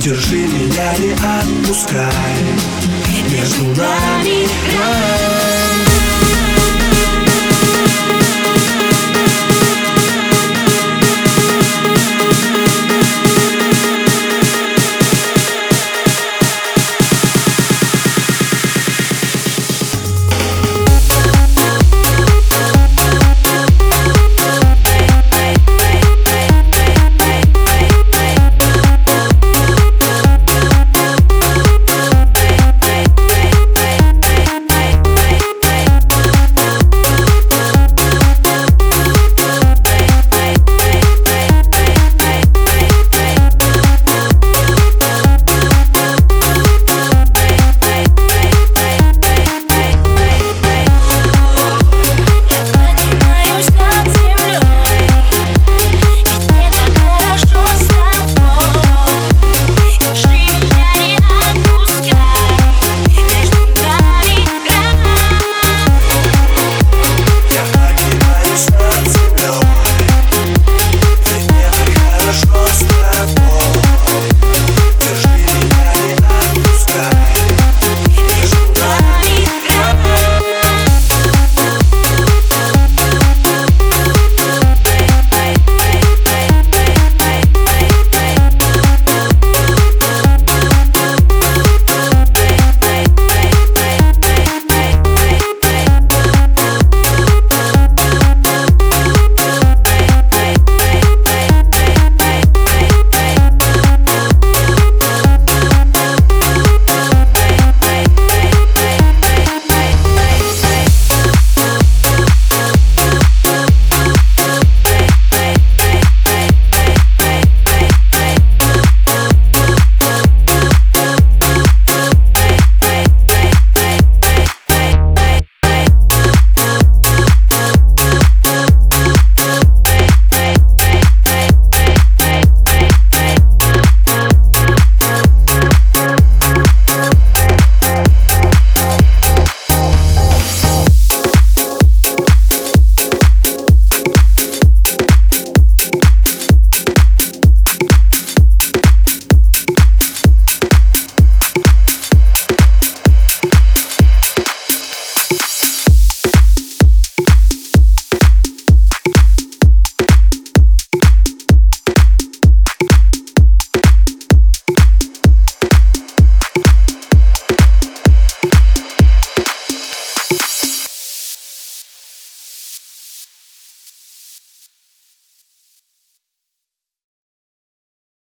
Держи меня, не отпускай. Между нами рай